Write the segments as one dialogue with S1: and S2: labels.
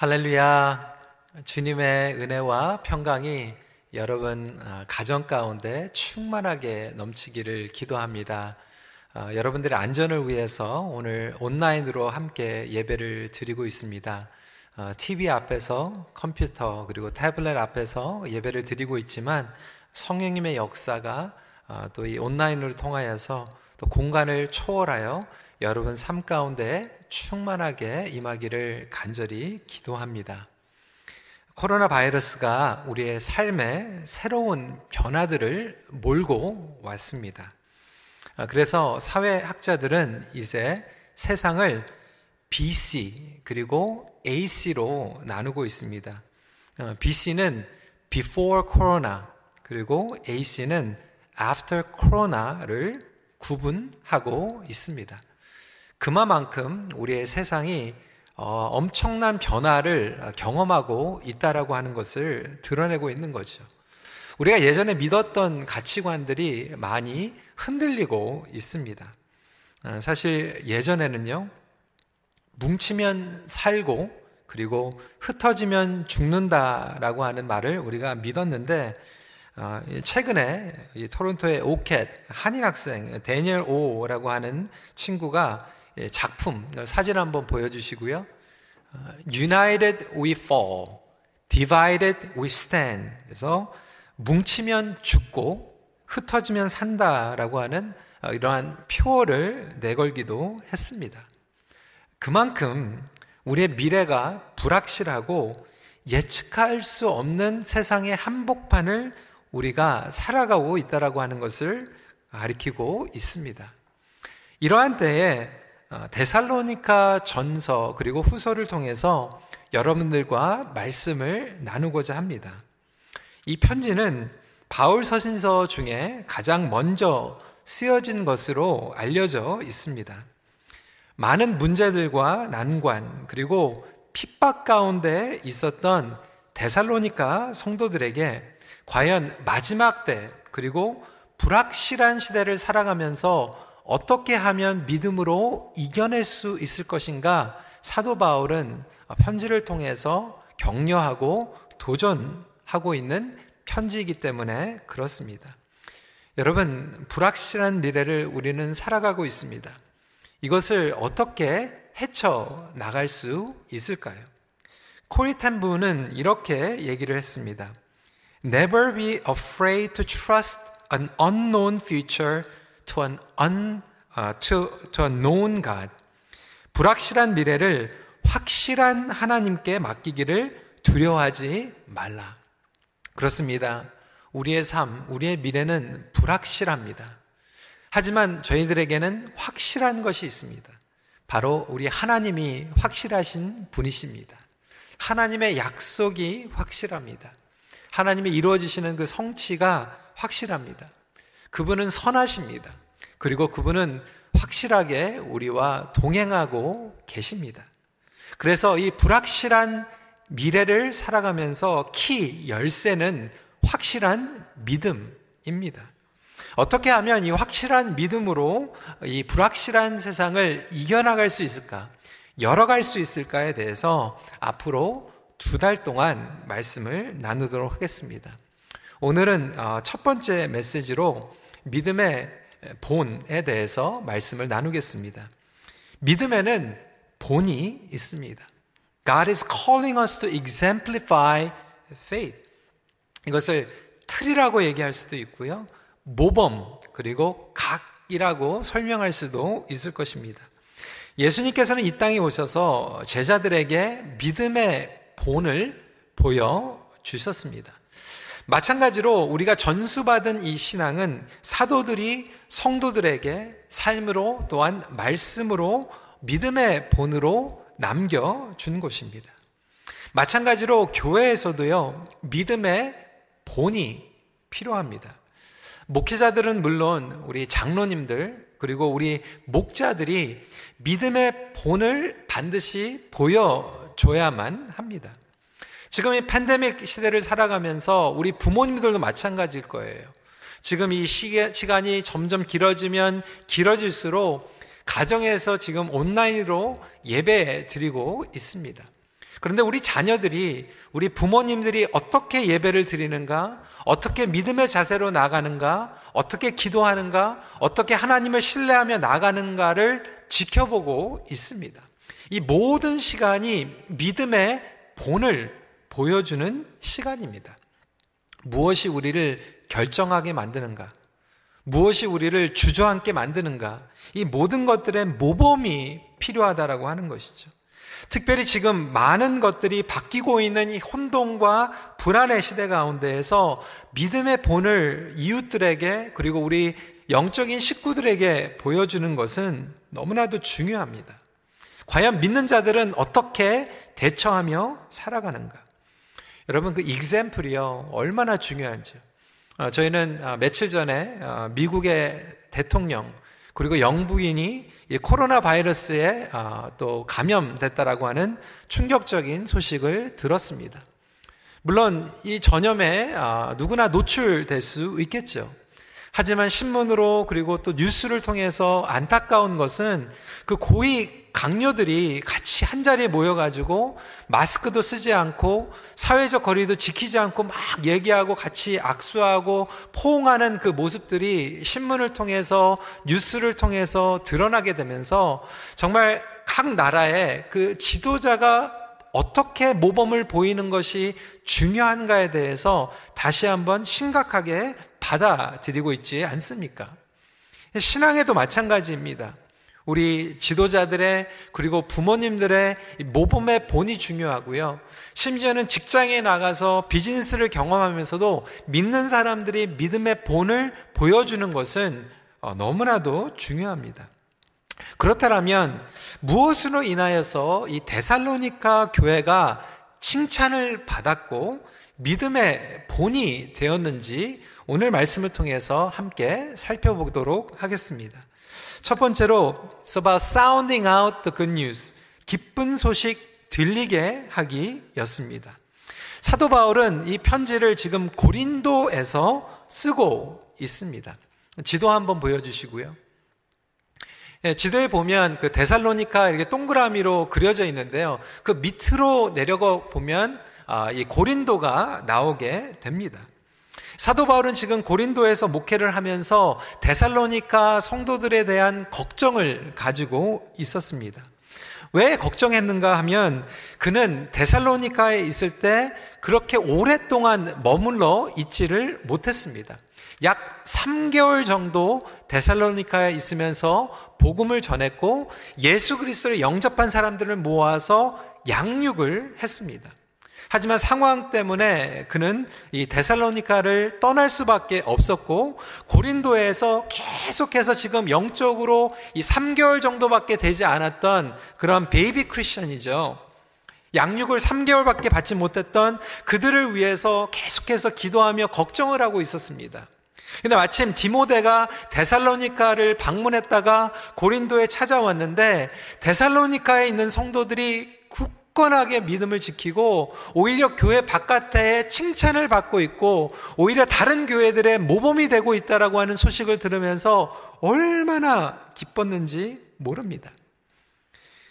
S1: 할렐루야. 주님의 은혜와 평강이 여러분 아, 가정 가운데 충만하게 넘치기를 기도합니다. 아, 여러분들의 안전을 위해서 오늘 온라인으로 함께 예배를 드리고 있습니다. TV 아, 앞에서 컴퓨터 그리고 태블릿 앞에서 예배를 드리고 있지만 성령님의 역사가 또 이 온라인을 통하여서 또 공간을 초월하여 여러분 삶 가운데 충만하게 임하기를 간절히 기도합니다. 코로나 바이러스가 우리의 삶에 새로운 변화들을 몰고 왔습니다. 아, 그래서 사회학자들은 이제 세상을 BC 그리고 AC로 나누고 있습니다. 어, BC는 before corona 그리고 AC는 after corona를 구분하고 있습니다. 그만큼 우리의 세상이 어, 엄청난 변화를 경험하고 있다라고 하는 것을 드러내고 있는 거죠. 우리가 예전에 믿었던 가치관들이 많이 흔들리고 있습니다. 어, 사실 예전에는요, 뭉치면 살고 그리고 흩어지면 죽는다라고 하는 말을 우리가 믿었는데 어, 최근에 토론토의 오켓 한인 학생 데니얼 오라고 하는 친구가 예, 작품 사진 한번 보여주시고요. 어, United we fall, divided we stand. 그래서 뭉치면 죽고 흩어지면 산다라고 하는 어, 이러한 표어를 내걸기도 했습니다. 그만큼 우리의 미래가 불확실하고 예측할 수 없는 세상의 한복판을 우리가 살아가고 있다라고 하는 것을 가리키고 있습니다. 이러한 때에 어, 데살로니카 전서 그리고 후서를 통해서 여러분들과 말씀을 나누고자 합니다. 이 편지는 바울 서신서 중에 가장 먼저 쓰여진 것으로 알려져 있습니다. 많은 문제들과 난관 그리고 핍박 가운데 있었던 데살로니카 성도들에게 과연 마지막 때 그리고 불확실한 시대를 살아가면서 어떻게 하면 믿음으로 이겨낼 수 있을 것인가 사도 바울은 편지를 통해서 격려하고 도전하고 있는 편지이기 때문에 그렇습니다. 여러분, 불확실한 미래를 우리는 살아가고 있습니다. 이것을 어떻게 헤쳐 나갈 수 있을까요? 코리탄 부는 이렇게 얘기를 했습니다. Never be afraid to trust an unknown future to an un, uh, to, to a known God. 불확실한 미래를 확실한 하나님께 맡기기를 두려워하지 말라. 그렇습니다. 우리의 삶, 우리의 미래는 불확실합니다. 하지만 저희들에게는 확실한 것이 있습니다. 바로 우리 하나님이 확실하신 분이십니다. 하나님의 약속이 확실합니다. 하나님이 이루어지시는 그 성취가 확실합니다. 그분은 선하십니다. 그리고 그분은 확실하게 우리와 동행하고 계십니다. 그래서 이 불확실한 미래를 살아가면서 키, 열쇠는 확실한 믿음입니다. 어떻게 하면 이 확실한 믿음으로 이 불확실한 세상을 이겨나갈 수 있을까? 열어갈 수 있을까에 대해서 앞으로 두 달 동안 말씀을 나누도록 하겠습니다. 오늘은 어, 첫 번째 메시지로 믿음의 본에 대해서 말씀을 나누겠습니다. 믿음에는 본이 있습니다. God is calling us to exemplify faith. 이것을 틀이라고 얘기할 수도 있고요. 모범, 그리고 각이라고 설명할 수도 있을 것입니다. 예수님께서는 이 땅에 오셔서 제자들에게 믿음의 본을 보여주셨습니다. 마찬가지로 우리가 전수받은 이 신앙은 사도들이 성도들에게 삶으로 또한 말씀으로 믿음의 본으로 남겨준 것입니다. 마찬가지로 교회에서도요, 믿음의 본이 필요합니다. 목회자들은 물론 우리 장로님들, 그리고 우리 목자들이 믿음의 본을 반드시 보여줘야만 합니다. 지금 이 팬데믹 시대를 살아가면서 우리 부모님들도 마찬가지일 거예요. 지금 이 시간이 점점 길어지면 길어질수록 가정에서 지금 온라인으로 예배 드리고 있습니다. 그런데 우리 자녀들이 우리 부모님들이 어떻게 예배를 드리는가, 어떻게 믿음의 자세로 나가는가, 어떻게 기도하는가, 어떻게 하나님을 신뢰하며 나가는가를 지켜보고 있습니다. 이 모든 시간이 믿음의 본을 보여주는 시간입니다. 무엇이 우리를 결정하게 만드는가? 무엇이 우리를 주저앉게 만드는가? 이 모든 것들의 모범이 필요하다라고 하는 것이죠. 특별히 지금 많은 것들이 바뀌고 있는 이 혼돈과 불안의 시대 가운데에서 믿음의 본을 이웃들에게 그리고 우리 영적인 식구들에게 보여주는 것은 너무나도 중요합니다. 과연 믿는 자들은 어떻게 대처하며 살아가는가? 여러분 그 example이요 얼마나 중요한지요. 어, 저희는 어, 며칠 전에 어, 미국의 대통령 그리고 영부인이 코로나 바이러스에 또 감염됐다라고 하는 충격적인 소식을 들었습니다. 물론 이 전염에 누구나 노출될 수 있겠죠. 하지만 신문으로 그리고 또 뉴스를 통해서 안타까운 것은 그 고위 강요들이 같이 한 자리에 모여가지고 마스크도 쓰지 않고 사회적 거리도 지키지 않고 막 얘기하고 같이 악수하고 포옹하는 그 모습들이 신문을 통해서 뉴스를 통해서 드러나게 되면서 정말 각 나라의 그 지도자가 어떻게 모범을 보이는 것이 중요한가에 대해서 다시 한번 심각하게 받아들이고 있지 않습니까? 신앙에도 마찬가지입니다. 우리 지도자들의 그리고 부모님들의 모범의 본이 중요하고요. 심지어는 직장에 나가서 비즈니스를 경험하면서도 믿는 사람들이 믿음의 본을 보여주는 것은 어, 너무나도 중요합니다. 그렇다면 무엇으로 인하여서 이 데살로니카 교회가 칭찬을 받았고 믿음의 본이 되었는지 오늘 말씀을 통해서 함께 살펴보도록 하겠습니다. 첫 번째로 it's about sounding out the good news. 기쁜 소식 들리게 하기였습니다. 사도 바울은 이 편지를 지금 고린도에서 쓰고 있습니다. 지도 한번 보여주시고요. 예, 지도에 보면 그 데살로니카 이렇게 동그라미로 그려져 있는데요. 그 밑으로 내려가 보면 아, 이 고린도가 나오게 됩니다. 사도 바울은 지금 고린도에서 목회를 하면서 데살로니카 성도들에 대한 걱정을 가지고 있었습니다. 왜 걱정했는가 하면 그는 데살로니카에 있을 때 그렇게 오랫동안 머물러 있지를 못했습니다. 약 3개월 정도 데살로니카에 있으면서 복음을 전했고 예수 그리스도를 영접한 사람들을 모아서 양육을 했습니다. 하지만 상황 때문에 그는 이 데살로니카를 떠날 수밖에 없었고 고린도에서 계속해서 지금 영적으로 이 3개월 정도밖에 되지 않았던 그런 baby Christian이죠. 양육을 3개월밖에 받지 못했던 그들을 위해서 계속해서 기도하며 걱정을 하고 있었습니다. 근데 마침 디모데가 데살로니카를 방문했다가 고린도에 찾아왔는데 데살로니카에 있는 성도들이 굳건하게 믿음을 지키고 오히려 교회 바깥에 칭찬을 받고 있고 오히려 다른 교회들의 모범이 되고 있다라고 하는 소식을 들으면서 얼마나 기뻤는지 모릅니다.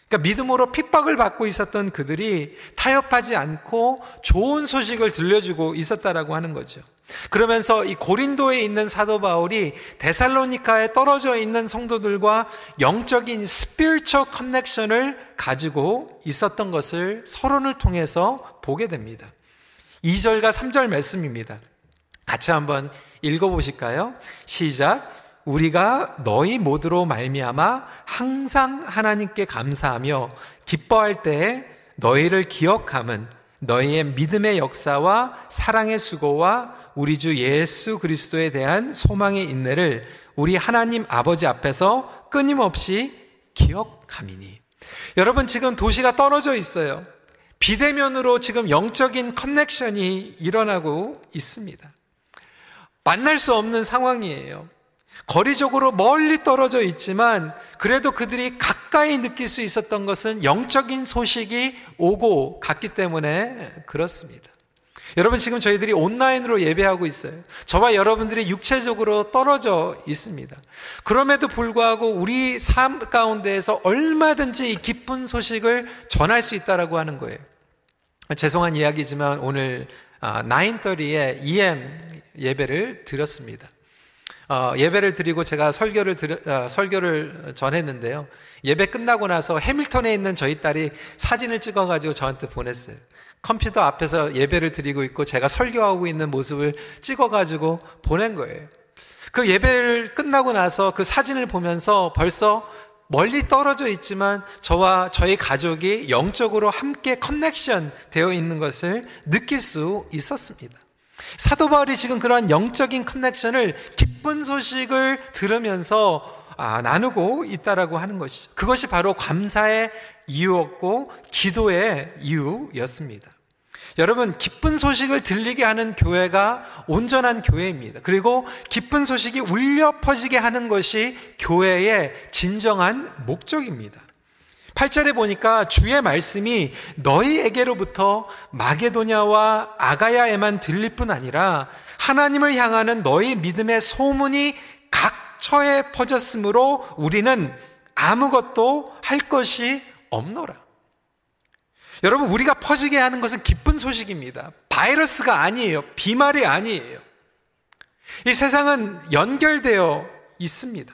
S1: 그러니까 믿음으로 핍박을 받고 있었던 그들이 타협하지 않고 좋은 소식을 들려주고 있었다라고 하는 거죠. 그러면서 이 고린도에 있는 사도 바울이 데살로니카에 떨어져 있는 성도들과 영적인 스피리처 커넥션을 가지고 있었던 것을 서론을 통해서 보게 됩니다. 2절과 3절 말씀입니다. 같이 한번 읽어 보실까요? 시작. 우리가 너희 모두로 말미암아 항상 하나님께 감사하며 기뻐할 때에 너희를 기억함은 너희의 믿음의 역사와 사랑의 수고와 우리 주 예수 그리스도에 대한 소망의 인내를 우리 하나님 아버지 앞에서 끊임없이 기억함이니. 여러분 지금 도시가 떨어져 있어요. 비대면으로 지금 영적인 커넥션이 일어나고 있습니다. 만날 수 없는 상황이에요. 거리적으로 멀리 떨어져 있지만 그래도 그들이 가까이 느낄 수 있었던 것은 영적인 소식이 오고 갔기 때문에 그렇습니다. 여러분 지금 저희들이 온라인으로 예배하고 있어요. 저와 여러분들이 육체적으로 떨어져 있습니다. 그럼에도 불구하고 우리 삶 가운데에서 얼마든지 이 기쁜 소식을 전할 수 있다라고 하는 거예요. 죄송한 이야기지만 오늘 9.30에 EM 예배를 드렸습니다. 어, 예배를 드리고 제가 설교를 드려, 어, 설교를 전했는데요. 예배 끝나고 나서 해밀턴에 있는 저희 딸이 사진을 찍어가지고 저한테 보냈어요. 컴퓨터 앞에서 예배를 드리고 있고 제가 설교하고 있는 모습을 찍어가지고 보낸 거예요. 그 예배를 끝나고 나서 그 사진을 보면서 벌써 멀리 떨어져 있지만 저와 저희 가족이 영적으로 함께 커넥션 되어 있는 것을 느낄 수 있었습니다. 사도 바울이 지금 그런 영적인 커넥션을 기쁜 소식을 들으면서 아, 나누고 있다라고 하는 것이죠. 그것이 바로 감사의 이유였고 기도의 이유였습니다. 여러분, 기쁜 소식을 들리게 하는 교회가 온전한 교회입니다. 그리고 기쁜 소식이 울려 퍼지게 하는 것이 교회의 진정한 목적입니다. 8절에 보니까 주의 말씀이 너희에게로부터 마게도냐와 아가야에만 들릴 뿐 아니라 하나님을 향하는 너희 믿음의 소문이 각 처에 퍼졌으므로 우리는 아무것도 할 것이 없노라. 여러분, 우리가 퍼지게 하는 것은 기쁜 소식입니다. 바이러스가 아니에요. 비말이 아니에요. 이 세상은 연결되어 있습니다.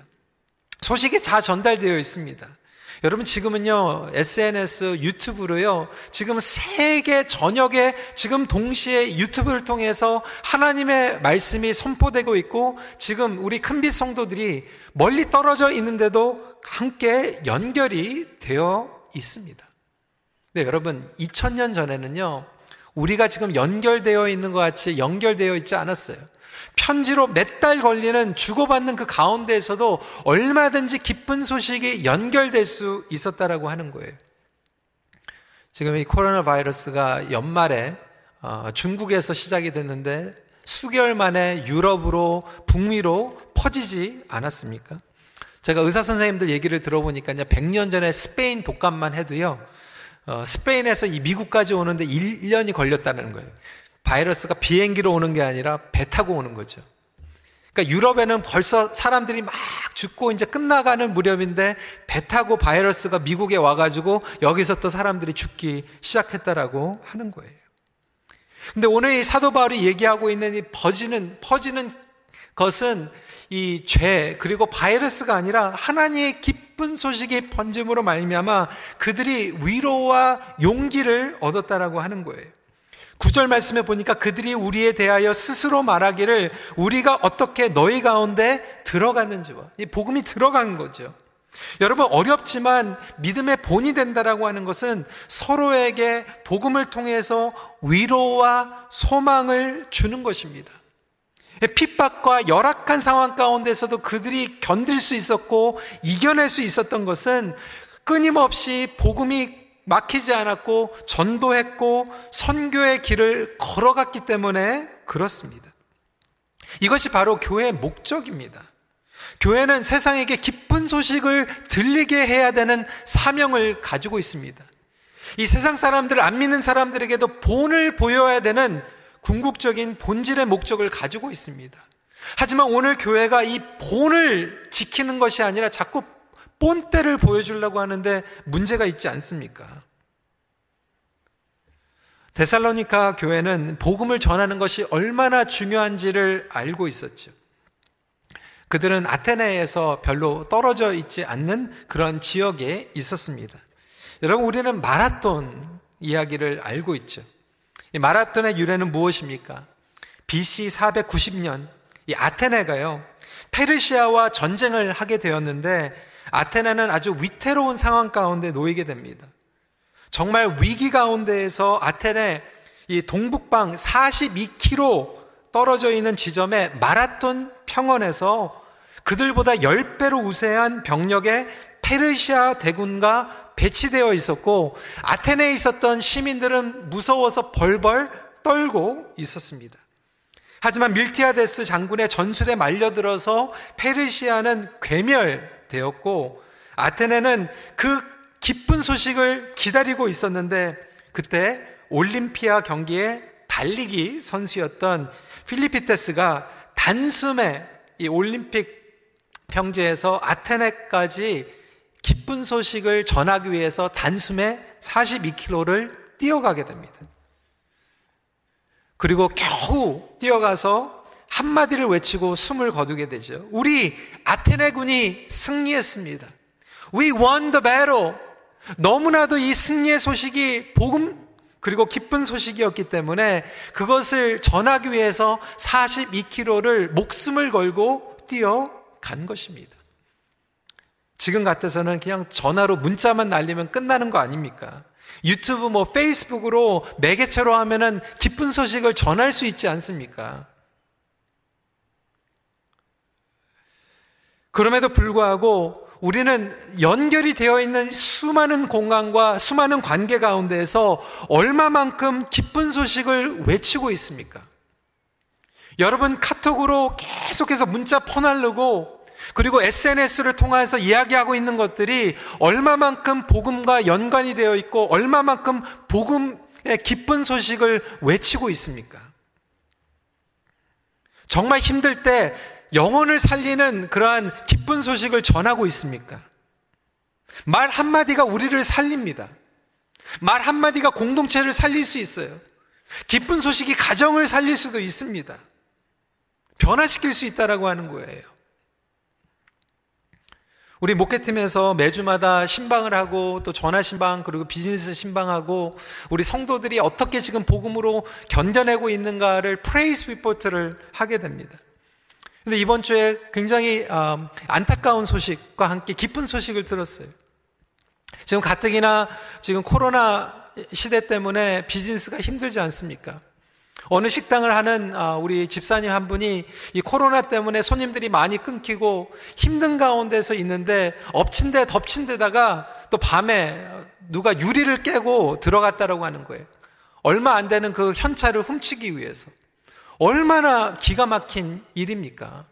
S1: 소식이 다 전달되어 있습니다. 여러분 지금은요 SNS 유튜브로요 지금 세계 전역에 지금 동시에 유튜브를 통해서 하나님의 말씀이 선포되고 있고 지금 우리 큰빛 성도들이 멀리 떨어져 있는데도 함께 연결이 되어 있습니다. 네 여러분 2000년 전에는요 우리가 지금 연결되어 있는 것 같이 연결되어 있지 않았어요. 편지로 몇 달 걸리는 주고받는 그 가운데에서도 얼마든지 기쁜 소식이 연결될 수 있었다라고 하는 거예요. 지금 이 코로나 바이러스가 연말에 어, 중국에서 시작이 됐는데 수개월 만에 유럽으로 북미로 퍼지지 않았습니까? 제가 의사 선생님들 얘기를 들어보니까 100년 전에 스페인 독감만 해도요. 어, 스페인에서 이 미국까지 오는데 1년이 걸렸다는 거예요. 바이러스가 비행기로 오는 게 아니라 배 타고 오는 거죠. 그러니까 유럽에는 벌써 사람들이 막 죽고 이제 끝나가는 무렵인데 배 타고 바이러스가 미국에 와가지고 여기서 또 사람들이 죽기 시작했다라고 하는 거예요. 근데 오늘 이 사도 바울이 얘기하고 있는 이 퍼지는, 퍼지는 것은 이 죄, 그리고 바이러스가 아니라 하나님의 기쁜 소식이 번짐으로 말미암아 그들이 위로와 용기를 얻었다라고 하는 거예요. 구절 말씀에 보니까 그들이 우리에 대하여 스스로 말하기를 우리가 어떻게 너희 가운데 들어갔는지와 이 복음이 들어간 거죠. 여러분 어렵지만 믿음의 본이 된다라고 하는 것은 서로에게 복음을 통해서 위로와 소망을 주는 것입니다. 핍박과 열악한 상황 가운데서도 그들이 견딜 수 있었고 이겨낼 수 있었던 것은 끊임없이 복음이 막히지 않았고 전도했고 선교의 길을 걸어갔기 때문에 그렇습니다. 이것이 바로 교회의 목적입니다. 교회는 세상에게 기쁜 소식을 들리게 해야 되는 사명을 가지고 있습니다. 이 세상 사람들을 안 믿는 사람들에게도 본을 보여야 되는 궁극적인 본질의 목적을 가지고 있습니다. 하지만 오늘 교회가 이 본을 지키는 것이 아니라 자꾸 본때를 보여주려고 하는데 문제가 있지 않습니까? 데살로니카 교회는 복음을 전하는 것이 얼마나 중요한지를 알고 있었죠. 그들은 아테네에서 별로 떨어져 있지 않는 그런 지역에 있었습니다. 여러분, 우리는 마라톤 이야기를 알고 있죠. 이 마라톤의 유래는 무엇입니까? BC 490년, 이 아테네가요, 페르시아와 전쟁을 하게 되었는데, 아테네는 아주 위태로운 상황 가운데 놓이게 됩니다. 정말 위기 가운데에서 아테네 이 동북방 42km 떨어져 있는 지점에 마라톤 평원에서 그들보다 10배로 우세한 병력의 페르시아 대군과 배치되어 있었고 아테네에 있었던 시민들은 무서워서 벌벌 떨고 있었습니다. 하지만 밀티아데스 장군의 전술에 말려들어서 페르시아는 괴멸 되었고 아테네는 그 기쁜 소식을 기다리고 있었는데 그때 올림피아 경기에 달리기 선수였던 필리피테스가 단숨에 이 올림픽 평지에서 아테네까지 기쁜 소식을 전하기 위해서 단숨에 42km를 뛰어가게 됩니다. 그리고 겨우 뛰어가서 한마디를 외치고 숨을 거두게 되죠. 우리 아테네 군이 승리했습니다. We won the battle. 너무나도 이 승리의 소식이 복음 그리고 기쁜 소식이었기 때문에 그것을 전하기 위해서 42km를 목숨을 걸고 뛰어간 것입니다. 지금 같아서는 그냥 전화로 문자만 날리면 끝나는 거 아닙니까? 유튜브 뭐 페이스북으로 매개체로 하면은 기쁜 소식을 전할 수 있지 않습니까? 그럼에도 불구하고 우리는 연결이 되어 있는 수많은 공간과 수많은 관계 가운데에서 얼마만큼 기쁜 소식을 외치고 있습니까? 여러분 카톡으로 계속해서 문자 퍼날르고 그리고 SNS를 통해서 이야기하고 있는 것들이 얼마만큼 복음과 연관이 되어 있고 얼마만큼 복음의 기쁜 소식을 외치고 있습니까? 정말 힘들 때 영혼을 살리는 그러한 기쁜 소식을 전하고 있습니까? 말 한마디가 우리를 살립니다. 말 한마디가 공동체를 살릴 수 있어요. 기쁜 소식이 가정을 살릴 수도 있습니다. 변화시킬 수 있다라고 하는 거예요. 우리 목회팀에서 매주마다 심방을 하고 또 전화 심방 그리고 비즈니스 심방하고 우리 성도들이 어떻게 지금 복음으로 견뎌내고 있는가를 praise report를 하게 됩니다. 근데 이번 주에 굉장히 어, 안타까운 소식과 함께 기쁜 소식을 들었어요. 지금 가뜩이나 지금 코로나 시대 때문에 비즈니스가 힘들지 않습니까? 어느 식당을 하는 어, 우리 집사님 한 분이 이 코로나 때문에 손님들이 많이 끊기고 힘든 가운데서 있는데 엎친 데 덮친 데다가 또 밤에 누가 유리를 깨고 들어갔다라고 하는 거예요. 얼마 안 되는 그 현찰을 훔치기 위해서. 얼마나 기가 막힌 일입니까?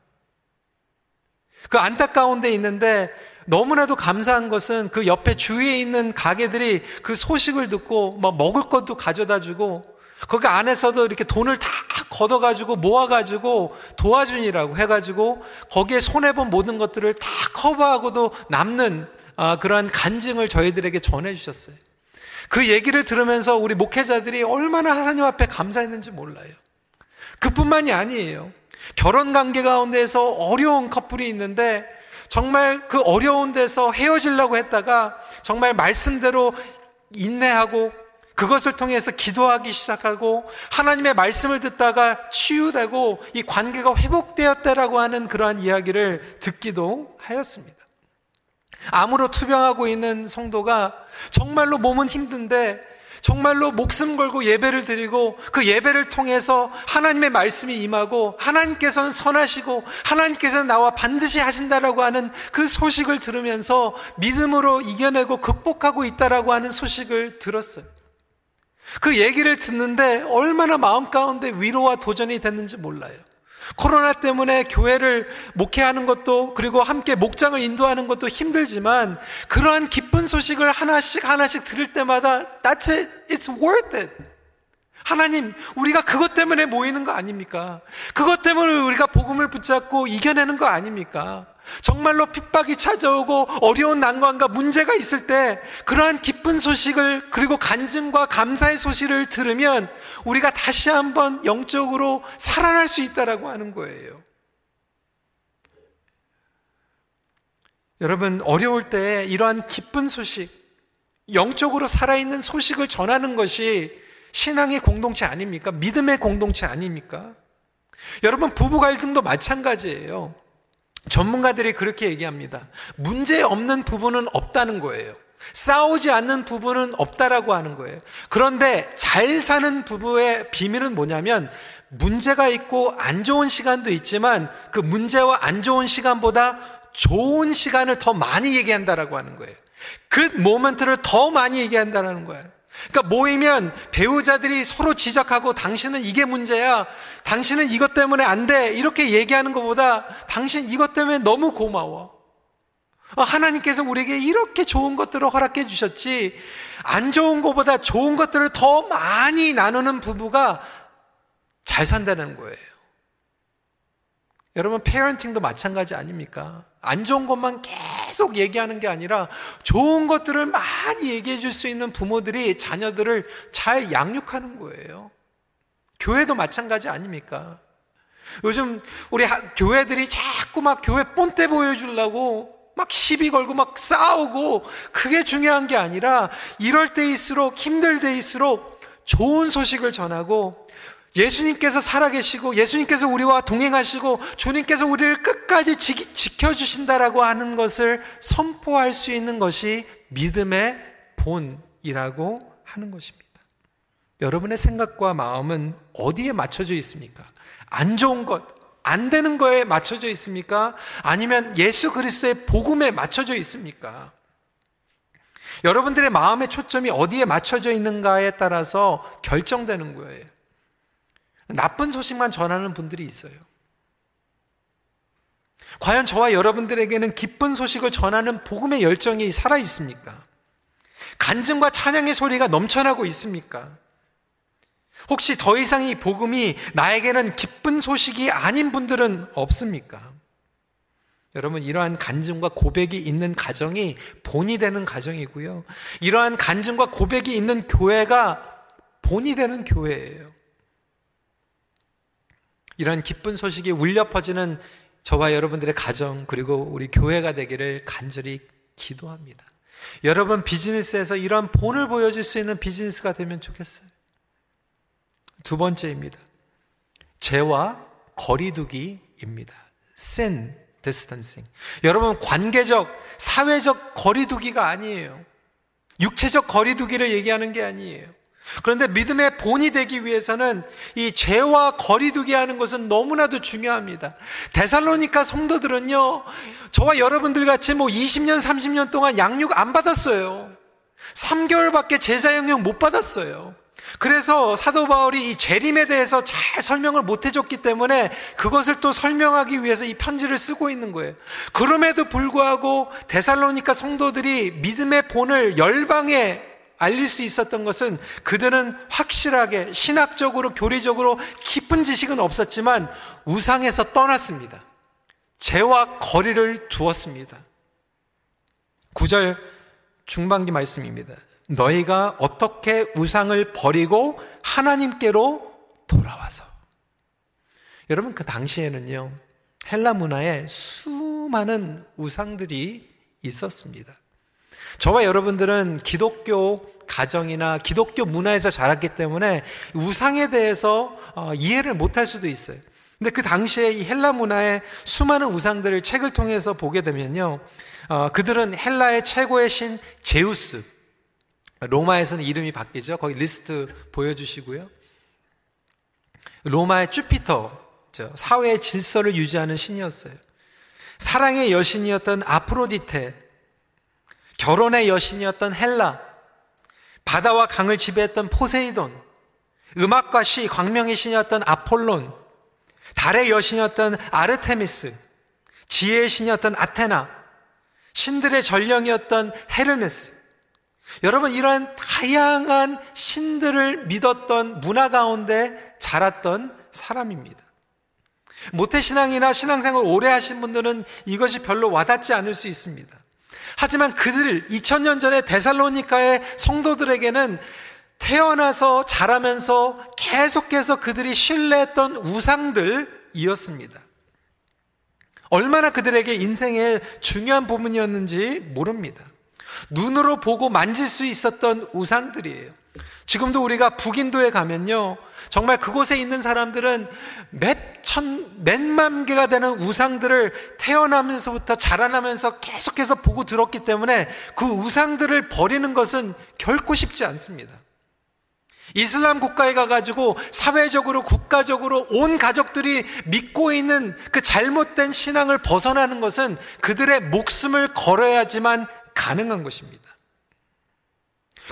S1: 그 안타까운 데 있는데 너무나도 감사한 것은 그 옆에 주위에 있는 가게들이 그 소식을 듣고 막 먹을 것도 가져다 주고 거기 안에서도 이렇게 돈을 다 걷어가지고 모아가지고 도와주니라고 해가지고 거기에 손해본 모든 것들을 다 커버하고도 남는 아, 그러한 간증을 저희들에게 전해주셨어요. 그 얘기를 들으면서 우리 목회자들이 얼마나 하나님 앞에 감사했는지 몰라요. 그뿐만이 아니에요. 결혼 관계 가운데서 어려운 커플이 있는데 정말 그 어려운 데서 헤어지려고 했다가 정말 말씀대로 인내하고 그것을 통해서 기도하기 시작하고 하나님의 말씀을 듣다가 치유되고 이 관계가 회복되었다라고 하는 그러한 이야기를 듣기도 하였습니다. 암으로 투병하고 있는 성도가 정말로 몸은 힘든데 정말로 목숨 걸고 예배를 드리고 그 예배를 통해서 하나님의 말씀이 임하고 하나님께서는 선하시고 하나님께서는 나와 반드시 하신다라고 하는 그 소식을 들으면서 믿음으로 이겨내고 극복하고 있다라고 하는 소식을 들었어요. 그 얘기를 듣는데 얼마나 마음 가운데 위로와 도전이 됐는지 몰라요. 코로나 때문에 교회를 목회하는 것도 그리고 함께 목장을 인도하는 것도 힘들지만 그러한 기쁜 소식을 하나씩 하나씩 들을 때마다 That's it. It's worth it. 하나님, 우리가 그것 때문에 모이는 거 아닙니까? 그것 때문에 우리가 복음을 붙잡고 이겨내는 거 아닙니까? 정말로 핍박이 찾아오고 어려운 난관과 문제가 있을 때 그러한 기쁜 소식을 그리고 간증과 감사의 소식을 들으면 우리가 다시 한번 영적으로 살아날 수 있다라고 하는 거예요. 여러분 어려울 때 이러한 기쁜 소식, 영적으로 살아있는 소식을 전하는 것이 신앙의 공동체 아닙니까? 믿음의 공동체 아닙니까? 여러분 부부 갈등도 마찬가지예요. 전문가들이 그렇게 얘기합니다. 문제 없는 부분은 없다는 거예요. 싸우지 않는 부분은 없다라고 하는 거예요. 그런데 잘 사는 부부의 비밀은 뭐냐면 문제가 있고 안 좋은 시간도 있지만 그 문제와 안 좋은 시간보다 좋은 시간을 더 많이 얘기한다라고 하는 거예요. 그 모멘트를 더 많이 얘기한다라는 거예요. 그러니까 모이면 배우자들이 서로 지적하고 당신은 이게 문제야. 당신은 이것 때문에 안 돼. 이렇게 얘기하는 것보다 당신 이것 때문에 너무 고마워. 어, 하나님께서 우리에게 이렇게 좋은 것들을 허락해 주셨지. 안 좋은 것보다 좋은 것들을 더 많이 나누는 부부가 잘 산다는 거예요. 여러분, 페어런팅도 마찬가지 아닙니까? 안 좋은 것만 계속 얘기하는 게 아니라 좋은 것들을 많이 얘기해 줄 수 있는 부모들이 자녀들을 잘 양육하는 거예요. 교회도 마찬가지 아닙니까? 요즘 우리 교회들이 자꾸 막 교회 본때 보여주려고 막 시비 걸고 막 싸우고 그게 중요한 게 아니라 이럴 때일수록 힘들 때일수록 좋은 소식을 전하고 예수님께서 살아계시고 예수님께서 우리와 동행하시고 주님께서 우리를 끝까지 지켜주신다라고 하는 것을 선포할 수 있는 것이 믿음의 본이라고 하는 것입니다. 여러분의 생각과 마음은 어디에 맞춰져 있습니까? 안 좋은 것, 안 되는 거에 맞춰져 있습니까? 아니면 예수 그리스도의 복음에 맞춰져 있습니까? 여러분들의 마음의 초점이 어디에 맞춰져 있는가에 따라서 결정되는 거예요. 나쁜 소식만 전하는 분들이 있어요. 과연 저와 여러분들에게는 기쁜 소식을 전하는 복음의 열정이 살아 있습니까? 간증과 찬양의 소리가 넘쳐나고 있습니까? 혹시 더 이상 이 복음이 나에게는 기쁜 소식이 아닌 분들은 없습니까? 여러분, 이러한 간증과 고백이 있는 가정이 본이 되는 가정이고요. 이러한 간증과 고백이 있는 교회가 본이 되는 교회예요. 이러한 기쁜 소식이 울려 퍼지는 저와 여러분들의 가정, 그리고 우리 교회가 되기를 간절히 기도합니다. 여러분 비즈니스에서 이러한 본을 보여줄 수 있는 비즈니스가 되면 좋겠어요. 두 번째입니다. 죄와 거리두기입니다. sin distancing. 여러분 관계적, 사회적 거리두기가 아니에요. 육체적 거리두기를 얘기하는 게 아니에요. 그런데 믿음의 본이 되기 위해서는 이 죄와 거리두기 하는 것은 너무나도 중요합니다. 데살로니카 성도들은요, 저와 여러분들 같이 뭐 20년, 30년 동안 양육 안 받았어요. 3개월밖에 제자 영역 못 받았어요. 그래서 사도 바울이 이 재림에 대해서 잘 설명을 못 해줬기 때문에 그것을 또 설명하기 위해서 이 편지를 쓰고 있는 거예요. 그럼에도 불구하고 데살로니카 성도들이 믿음의 본을 열방에 알릴 수 있었던 것은 그들은 확실하게 신학적으로 교리적으로 깊은 지식은 없었지만 우상에서 떠났습니다. 죄와 거리를 두었습니다. 9절 중반기 말씀입니다. 너희가 어떻게 우상을 버리고 하나님께로 돌아와서. 여러분, 그 당시에는요, 헬라 문화에 수많은 우상들이 있었습니다. 저와 여러분들은 기독교 가정이나 기독교 문화에서 자랐기 때문에 우상에 대해서 어, 이해를 못할 수도 있어요. 근데 그 당시에 이 헬라 문화의 수많은 우상들을 책을 통해서 보게 되면요. 어, 그들은 헬라의 최고의 신 제우스, 로마에서는 이름이 바뀌죠. 거기 리스트 보여주시고요. 로마의 주피터, 사회의 질서를 유지하는 신이었어요. 사랑의 여신이었던 아프로디테, 결혼의 여신이었던 헬라, 바다와 강을 지배했던 포세이돈, 음악과 시, 광명의 신이었던 아폴론, 달의 여신이었던 아르테미스, 지혜의 신이었던 아테나, 신들의 전령이었던 헤르메스, 여러분, 이러한 다양한 신들을 믿었던 문화 가운데 자랐던 사람입니다. 모태신앙이나 신앙생활 오래 하신 분들은 이것이 별로 와닿지 않을 수 있습니다. 하지만 그들, 2000년 전에 데살로니카의 성도들에게는 태어나서 자라면서 계속해서 그들이 신뢰했던 우상들이었습니다. 얼마나 그들에게 인생의 중요한 부분이었는지 모릅니다. 눈으로 보고 만질 수 있었던 우상들이에요. 지금도 우리가 북인도에 가면요. 정말 그곳에 있는 사람들은 몇 천, 몇만 개가 되는 우상들을 태어나면서부터 자라나면서 계속해서 보고 들었기 때문에 그 우상들을 버리는 것은 결코 쉽지 않습니다. 이슬람 국가에 가가지고 사회적으로 국가적으로 온 가족들이 믿고 있는 그 잘못된 신앙을 벗어나는 것은 그들의 목숨을 걸어야지만 가능한 것입니다.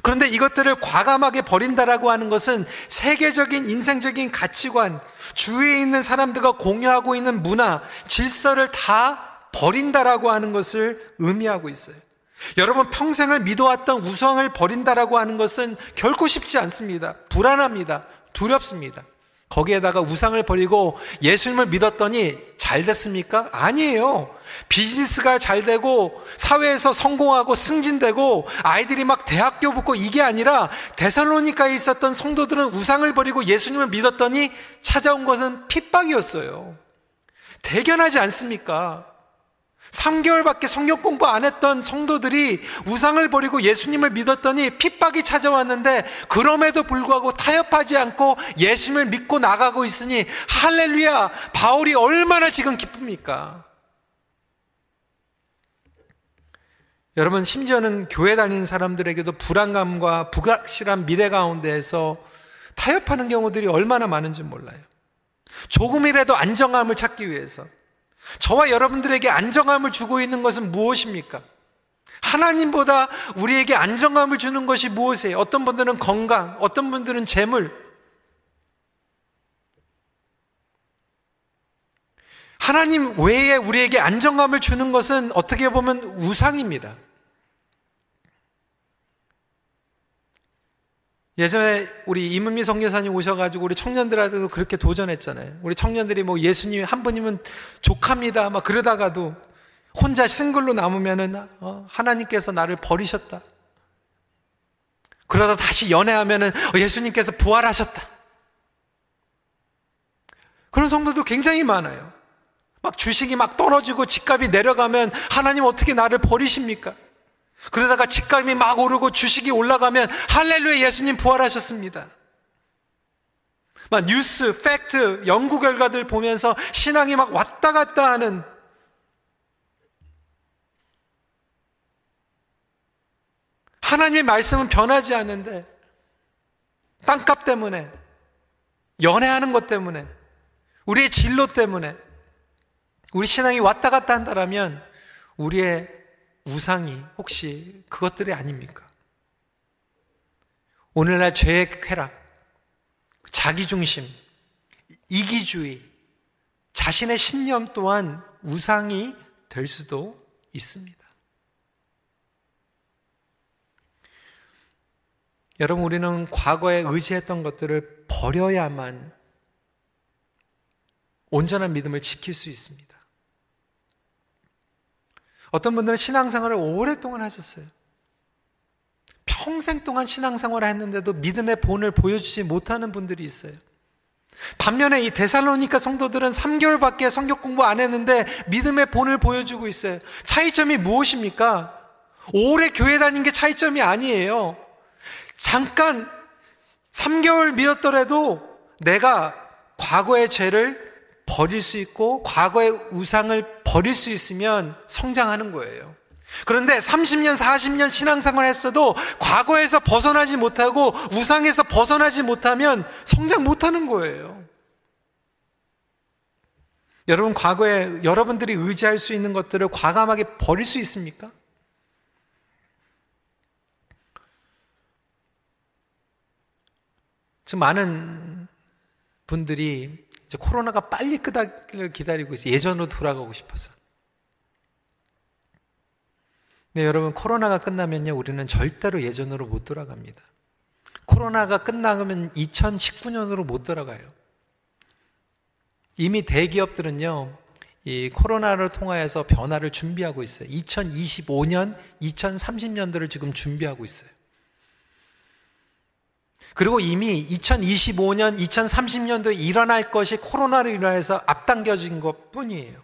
S1: 그런데 이것들을 과감하게 버린다라고 하는 것은 세계적인 인생적인 가치관, 주위에 있는 사람들과 공유하고 있는 문화, 질서를 다 버린다라고 하는 것을 의미하고 있어요. 여러분 평생을 믿어왔던 우상을 버린다라고 하는 것은 결코 쉽지 않습니다. 불안합니다. 두렵습니다. 거기에다가 우상을 버리고 예수님을 믿었더니 잘 됐습니까? 아니에요. 비즈니스가 잘 되고 사회에서 성공하고 승진되고 아이들이 막 대학교 붙고 이게 아니라 데살로니카에 있었던 성도들은 우상을 버리고 예수님을 믿었더니 찾아온 것은 핍박이었어요. 대견하지 않습니까? 3개월밖에 성경 공부 안 했던 성도들이 우상을 버리고 예수님을 믿었더니 핍박이 찾아왔는데 그럼에도 불구하고 타협하지 않고 예수님을 믿고 나가고 있으니 할렐루야 바울이 얼마나 지금 기쁩니까? 여러분 심지어는 교회 다니는 사람들에게도 불안감과 불확실한 미래 가운데에서 타협하는 경우들이 얼마나 많은지 몰라요. 조금이라도 안정감을 찾기 위해서 저와 여러분들에게 안정감을 주고 있는 것은 무엇입니까? 하나님보다 우리에게 안정감을 주는 것이 무엇이에요? 어떤 분들은 건강, 어떤 분들은 재물. 하나님 외에 우리에게 안정감을 주는 것은 어떻게 보면 우상입니다. 예전에 우리 이문미 성교사님 오셔가지고 우리 청년들한테도 그렇게 도전했잖아요. 우리 청년들이 뭐 예수님 한 분이면 족합니다. 막 그러다가도 혼자 싱글로 남으면은 어, 하나님께서 나를 버리셨다. 그러다 다시 연애하면은 어, 예수님께서 부활하셨다. 그런 성도도 굉장히 많아요. 막 주식이 막 떨어지고 집값이 내려가면 하나님 어떻게 나를 버리십니까? 그러다가 집값이 막 오르고 주식이 올라가면 할렐루야 예수님 부활하셨습니다. 막 뉴스, 팩트, 연구 결과들 보면서 신앙이 막 왔다 갔다 하는 하나님의 말씀은 변하지 않는데 땅값 때문에 연애하는 것 때문에 우리의 진로 때문에 우리 신앙이 왔다 갔다 한다라면 우리의 우상이 혹시 그것들이 아닙니까? 오늘날 죄의 쾌락, 자기중심, 이기주의, 자신의 신념 또한 우상이 될 수도 있습니다. 여러분, 우리는 과거에 의지했던 것들을 버려야만 온전한 믿음을 지킬 수 있습니다. 어떤 분들은 신앙생활을 오랫동안 하셨어요. 평생 동안 신앙생활을 했는데도 믿음의 본을 보여주지 못하는 분들이 있어요. 반면에 이 데살로니카 성도들은 3개월밖에 성격 공부 안 했는데 믿음의 본을 보여주고 있어요. 차이점이 무엇입니까? 오래 교회 다닌 게 차이점이 아니에요. 잠깐 3개월 믿었더라도 내가 과거의 죄를 버릴 수 있고 과거의 우상을 버릴 수 있으면 성장하는 거예요. 그런데 30년, 40년 신앙생활 했어도 과거에서 벗어나지 못하고 우상에서 벗어나지 못하면 성장 못하는 거예요. 여러분, 과거에 여러분들이 의지할 수 있는 것들을 과감하게 버릴 수 있습니까? 지금 많은 분들이 이제 코로나가 빨리 끄다기를 기다리고 있어요. 예전으로 돌아가고 싶어서. 네, 여러분, 코로나가 끝나면요, 우리는 절대로 예전으로 못 돌아갑니다. 코로나가 끝나면 2019년으로 못 돌아가요. 이미 대기업들은요, 이 코로나를 통하여서 변화를 준비하고 있어요. 2025년, 2030년도를 지금 준비하고 있어요. 그리고 이미 2025년, 2030년도에 일어날 것이 코로나로 인해서 앞당겨진 것 뿐이에요.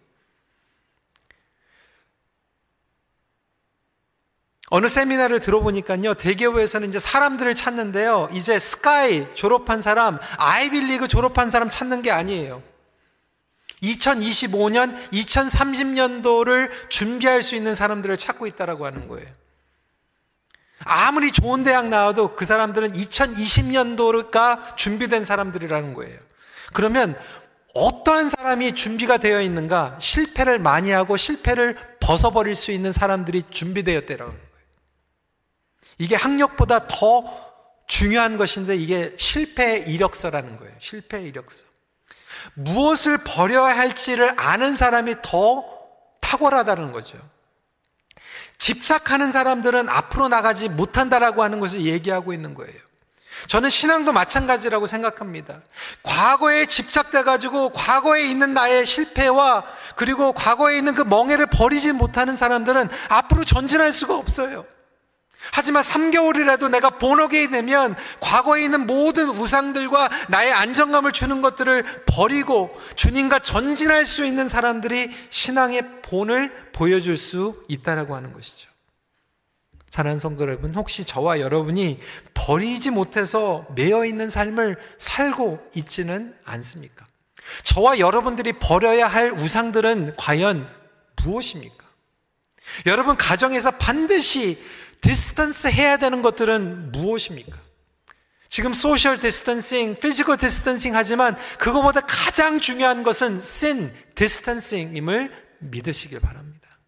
S1: 어느 세미나를 들어보니까요, 대기업에서는 이제 사람들을 찾는데요, 이제 스카이 졸업한 사람, 아이빌리그 졸업한 사람 찾는 게 아니에요. 2025년, 2030년도를 준비할 수 있는 사람들을 찾고 있다라고 하는 거예요. 아무리 좋은 대학 나와도 그 사람들은 2020년도가 준비된 사람들이라는 거예요. 그러면 어떠한 사람이 준비가 되어 있는가? 실패를 많이 하고 실패를 벗어버릴 수 있는 사람들이 준비되었다라는 거예요. 이게 학력보다 더 중요한 것인데 이게 실패의 이력서라는 거예요. 실패의 이력서. 무엇을 버려야 할지를 아는 사람이 더 탁월하다는 거죠. 집착하는 사람들은 앞으로 나가지 못한다라고 하는 것을 얘기하고 있는 거예요. 저는 신앙도 마찬가지라고 생각합니다. 과거에 집착돼가지고 과거에 있는 나의 실패와 그리고 과거에 있는 그 멍해를 버리지 못하는 사람들은 앞으로 전진할 수가 없어요. 하지만 3개월이라도 내가 본어게이 되면 과거에 있는 모든 우상들과 나의 안정감을 주는 것들을 버리고 주님과 전진할 수 있는 사람들이 신앙의 본을 보여줄 수 있다라고 하는 것이죠. 사랑하는 성도 여러분, 혹시 저와 여러분이 버리지 못해서 매여 있는 삶을 살고 있지는 않습니까? 저와 여러분들이 버려야 할 우상들은 과연 무엇입니까? 여러분 가정에서 반드시 distance 해야 되는 것들은 무엇입니까? 지금 social distancing, physical distancing 하지만 그거보다 가장 중요한 것은 sin distancing임을 믿으시길 바랍니다.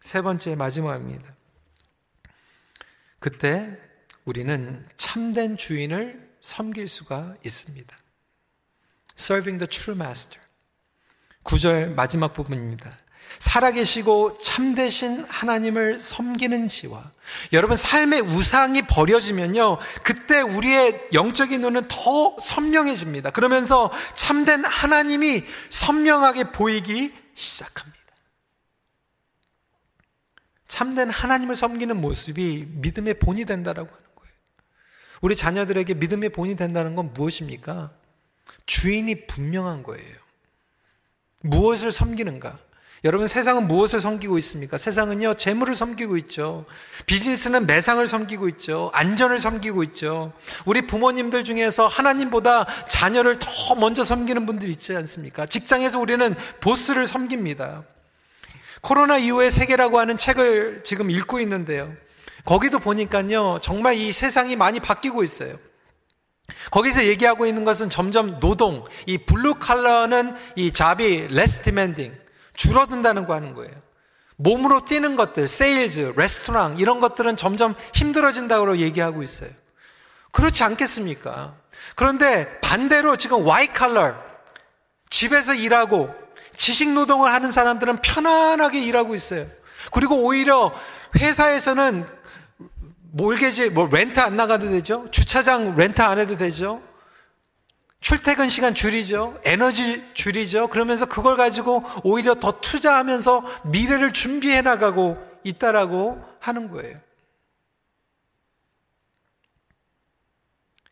S1: 세 번째 마지막입니다. 그때 우리는 참된 주인을 섬길 수가 있습니다. Serving the true master. 9절 마지막 부분입니다. 살아계시고 참되신 하나님을 섬기는 지와 여러분 삶의 우상이 버려지면요 그때 우리의 영적인 눈은 더 선명해집니다 그러면서 참된 하나님이 선명하게 보이기 시작합니다 참된 하나님을 섬기는 모습이 믿음의 본이 된다라고 하는 거예요 우리 자녀들에게 믿음의 본이 된다는 건 무엇입니까? 주인이 분명한 거예요 무엇을 섬기는가? 여러분 세상은 무엇을 섬기고 있습니까? 세상은요 재물을 섬기고 있죠. 비즈니스는 매상을 섬기고 있죠. 안전을 섬기고 있죠. 우리 부모님들 중에서 하나님보다 자녀를 더 먼저 섬기는 분들 있지 않습니까? 직장에서 우리는 보스를 섬깁니다. 코로나 이후의 세계라고 하는 책을 지금 읽고 있는데요. 거기도 보니까요 정말 이 세상이 많이 바뀌고 있어요. 거기서 얘기하고 있는 것은 점점 노동, 이 블루칼라는 이 job이 less demanding, 줄어든다는 거 하는 거예요. 몸으로 뛰는 것들, 세일즈, 레스토랑 이런 것들은 점점 힘들어진다고 얘기하고 있어요. 그렇지 않겠습니까? 그런데 반대로 지금 와이 칼러 집에서 일하고 지식 노동을 하는 사람들은 편안하게 일하고 있어요. 그리고 오히려 회사에서는 몰개지, 뭐 렌트 안 나가도 되죠? 주차장 렌트 안 해도 되죠? 출퇴근 시간 줄이죠. 에너지 줄이죠. 그러면서 그걸 가지고 오히려 더 투자하면서 미래를 준비해 나가고 있다라고 하는 거예요.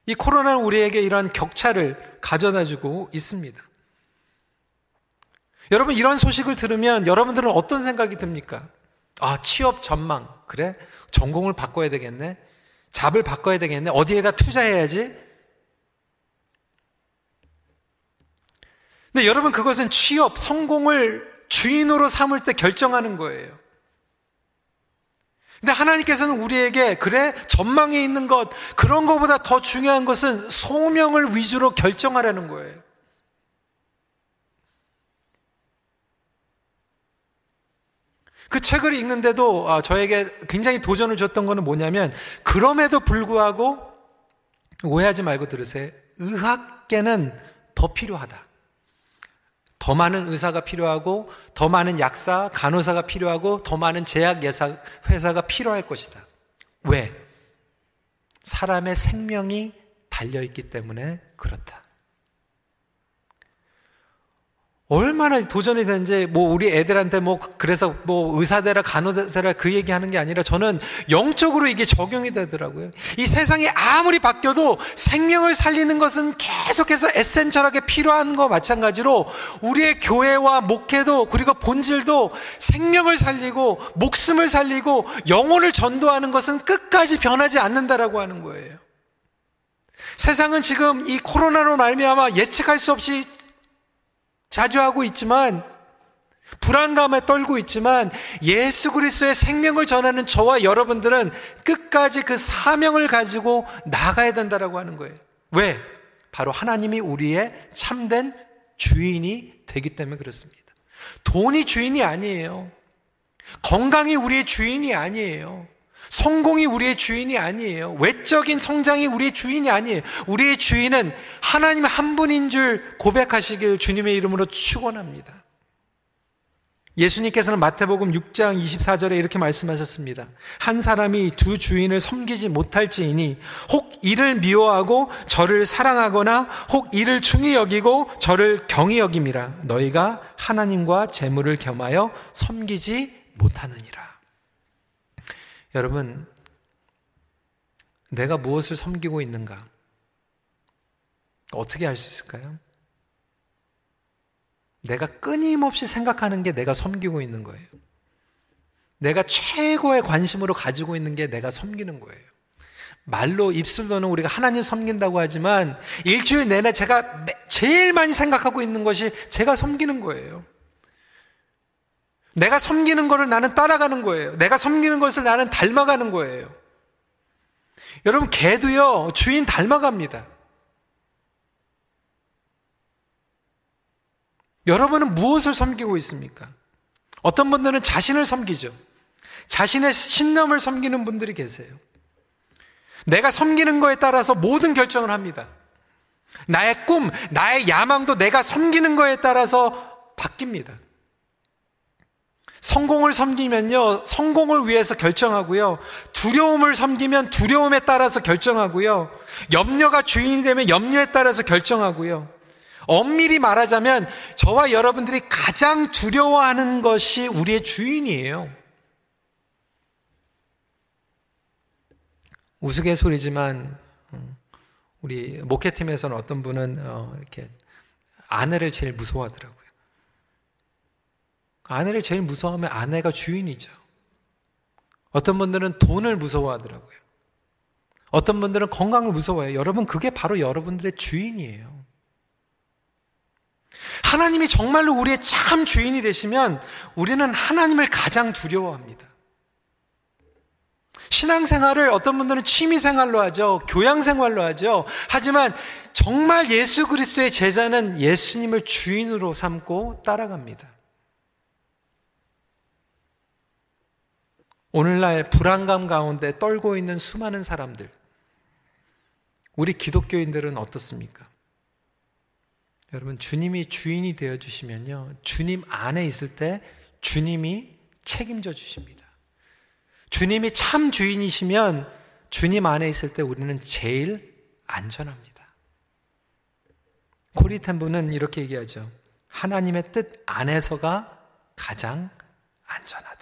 S1: 이 코로나는 우리에게 이런 격차를 가져다 주고 있습니다. 여러분, 이런 소식을 들으면 여러분들은 어떤 생각이 듭니까? 아, 취업 전망. 그래? 전공을 바꿔야 되겠네? 잡을 바꿔야 되겠네? 어디에다 투자해야지? 근데 여러분 그것은 취업, 성공을 주인으로 삼을 때 결정하는 거예요. 근데 하나님께서는 우리에게 그래 전망에 있는 것 그런 것보다 더 중요한 것은 소명을 위주로 결정하라는 거예요. 그 책을 읽는데도 아, 저에게 굉장히 도전을 줬던 것은 뭐냐면 그럼에도 불구하고 오해하지 말고 들으세요. 의학계는 더 필요하다. 더 많은 의사가 필요하고 더 많은 약사, 간호사가 필요하고 더 많은 제약 예사 회사가 필요할 것이다. 왜? 사람의 생명이 달려 있기 때문에 그렇다. 얼마나 도전이 되는지 뭐 우리 애들한테 뭐 그래서 뭐 의사대라 간호대라 그 얘기하는 게 아니라 저는 영적으로 이게 적용이 되더라고요. 이 세상이 아무리 바뀌어도 생명을 살리는 것은 계속해서 에센셜하게 필요한 거 마찬가지로 우리의 교회와 목회도 그리고 본질도 생명을 살리고 목숨을 살리고 영혼을 전도하는 것은 끝까지 변하지 않는다라고 하는 거예요. 세상은 지금 이 코로나로 말미암아 예측할 수 없이 자주 하고 있지만 불안감에 떨고 있지만 예수 그리스도의 생명을 전하는 저와 여러분들은 끝까지 그 사명을 가지고 나가야 된다라고 하는 거예요. 왜? 바로 하나님이 우리의 참된 주인이 되기 때문에 그렇습니다. 돈이 주인이 아니에요. 건강이 우리의 주인이 아니에요. 성공이 우리의 주인이 아니에요. 외적인 성장이 우리의 주인이 아니에요. 우리의 주인은 하나님 한 분인 줄 고백하시길 주님의 이름으로 축원합니다. 예수님께서는 마태복음 6장 24절에 이렇게 말씀하셨습니다. 한 사람이 두 주인을 섬기지 못할지이니 혹 이를 미워하고 저를 사랑하거나 혹 이를 중히 여기고 저를 경히 여김이라 너희가 하나님과 재물을 겸하여 섬기지 못하느니라. 여러분 내가 무엇을 섬기고 있는가? 어떻게 알 수 있을까요? 내가 끊임없이 생각하는 게 내가 섬기고 있는 거예요. 내가 최고의 관심으로 가지고 있는 게 내가 섬기는 거예요. 말로 입술로는 우리가 하나님 섬긴다고 하지만 일주일 내내 제가 제일 많이 생각하고 있는 것이 제가 섬기는 거예요. 내가 섬기는 것을 나는 따라가는 거예요. 내가 섬기는 것을 나는 닮아가는 거예요. 여러분, 개도요, 주인 닮아갑니다. 여러분은 무엇을 섬기고 있습니까? 어떤 분들은 자신을 섬기죠. 자신의 신념을 섬기는 분들이 계세요. 내가 섬기는 거에 따라서 모든 결정을 합니다. 나의 꿈, 나의 야망도 내가 섬기는 거에 따라서 바뀝니다. 성공을 섬기면요, 성공을 위해서 결정하고요. 두려움을 섬기면 두려움에 따라서 결정하고요. 염려가 주인이 되면 염려에 따라서 결정하고요. 엄밀히 말하자면 저와 여러분들이 가장 두려워하는 것이 우리의 주인이에요. 우스갯소리지만 음, 우리 목회팀에서는 어떤 분은 어, 이렇게 아내를 제일 무서워하더라고요. 아내를 제일 무서워하면 아내가 주인이죠. 어떤 분들은 돈을 무서워하더라고요. 어떤 분들은 건강을 무서워해요. 여러분, 그게 바로 여러분들의 주인이에요. 하나님이 정말로 우리의 참 주인이 되시면 우리는 하나님을 가장 두려워합니다. 신앙생활을 어떤 분들은 취미생활로 하죠. 교양생활로 하죠. 하지만 정말 예수 그리스도의 제자는 예수님을 주인으로 삼고 따라갑니다. 오늘날 불안감 가운데 떨고 있는 수많은 사람들. 우리 기독교인들은 어떻습니까? 여러분, 주님이 주인이 되어 주시면요. 주님 안에 있을 때 주님이 책임져 주십니다. 주님이 참 주인이시면 주님 안에 있을 때 우리는 제일 안전합니다. 코리텐부는 이렇게 얘기하죠. 하나님의 뜻 안에서가 가장 안전하다.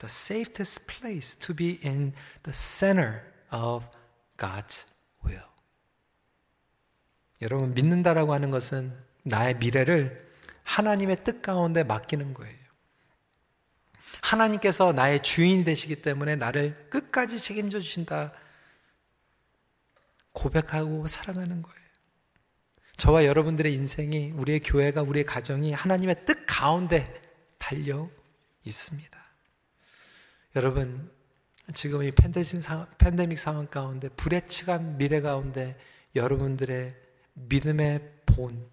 S1: The safest place to be in the center of God's 여러분, 믿는다라고 하는 것은 나의 미래를 하나님의 뜻 가운데 맡기는 거예요. 하나님께서 나의 주인이 되시기 때문에 나를 끝까지 책임져 주신다. 고백하고 살아가는 거예요. 저와 여러분들의 인생이, 우리의 교회가, 우리의 가정이 하나님의 뜻 가운데 달려 있습니다. 여러분, 지금 이 팬데믹 상황 가운데, 불의 치간 미래 가운데 여러분들의 믿음의 본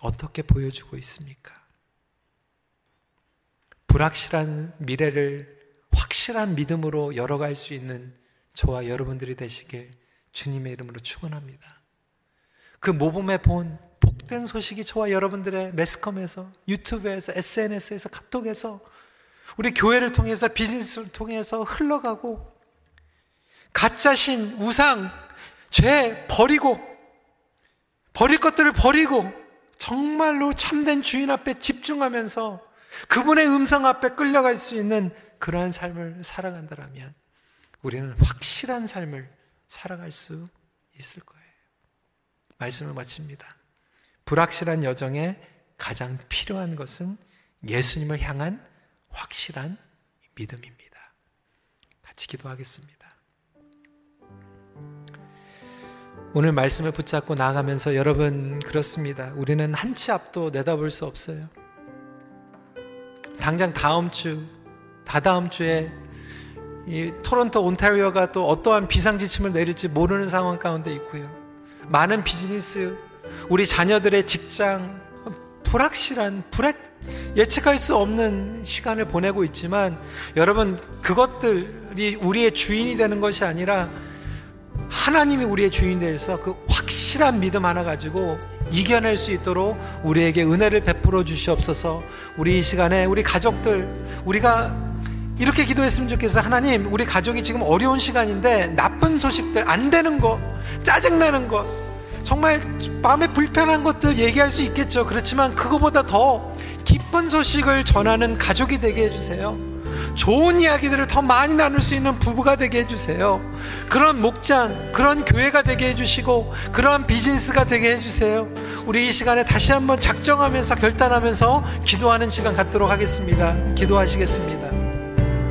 S1: 어떻게 보여주고 있습니까? 불확실한 미래를 확실한 믿음으로 열어갈 수 있는 저와 여러분들이 되시길 주님의 이름으로 축원합니다. 그 모범의 본 복된 소식이 저와 여러분들의 매스컴에서 유튜브에서 SNS에서 카톡에서 우리 교회를 통해서 비즈니스를 통해서 흘러가고 가짜 신 우상 죄 버리고 버릴 것들을 버리고 정말로 참된 주인 앞에 집중하면서 그분의 음성 앞에 끌려갈 수 있는 그러한 삶을 살아간다면 우리는 확실한 삶을 살아갈 수 있을 거예요. 말씀을 마칩니다. 불확실한 여정에 가장 필요한 것은 예수님을 향한 확실한 믿음입니다. 같이 기도하겠습니다. 오늘 말씀을 붙잡고 나아가면서 여러분 그렇습니다. 우리는 한 치 앞도 내다볼 수 없어요. 당장 다음 주, 다다음 주에 이 토론토 온타리오가 또 어떠한 비상 지침을 내릴지 모르는 상황 가운데 있고요. 많은 비즈니스, 우리 자녀들의 직장, 불확실한, 불확, 예측할 수 없는 시간을 보내고 있지만 여러분 그것들이 우리의 주인이 되는 것이 아니라 하나님이 우리의 주인 되서 그 확실한 믿음 하나 가지고 이겨낼 수 있도록 우리에게 은혜를 베풀어 주시옵소서. 우리 이 시간에 우리 가족들 우리가 이렇게 기도했으면 좋겠어. 하나님, 우리 가족이 지금 어려운 시간인데 나쁜 소식들 안 되는 거, 짜증나는 거, 정말 마음에 불편한 것들 얘기할 수 있겠죠. 그렇지만 그거보다 더 기쁜 소식을 전하는 가족이 되게 해주세요. 좋은 이야기들을 더 많이 나눌 수 있는 부부가 되게 해주세요. 그런 목장, 그런 교회가 되게 해주시고, 그런 비즈니스가 되게 해주세요. 우리 이 시간에 다시 한번 작정하면서 결단하면서 기도하는 시간 갖도록 하겠습니다. 기도하시겠습니다.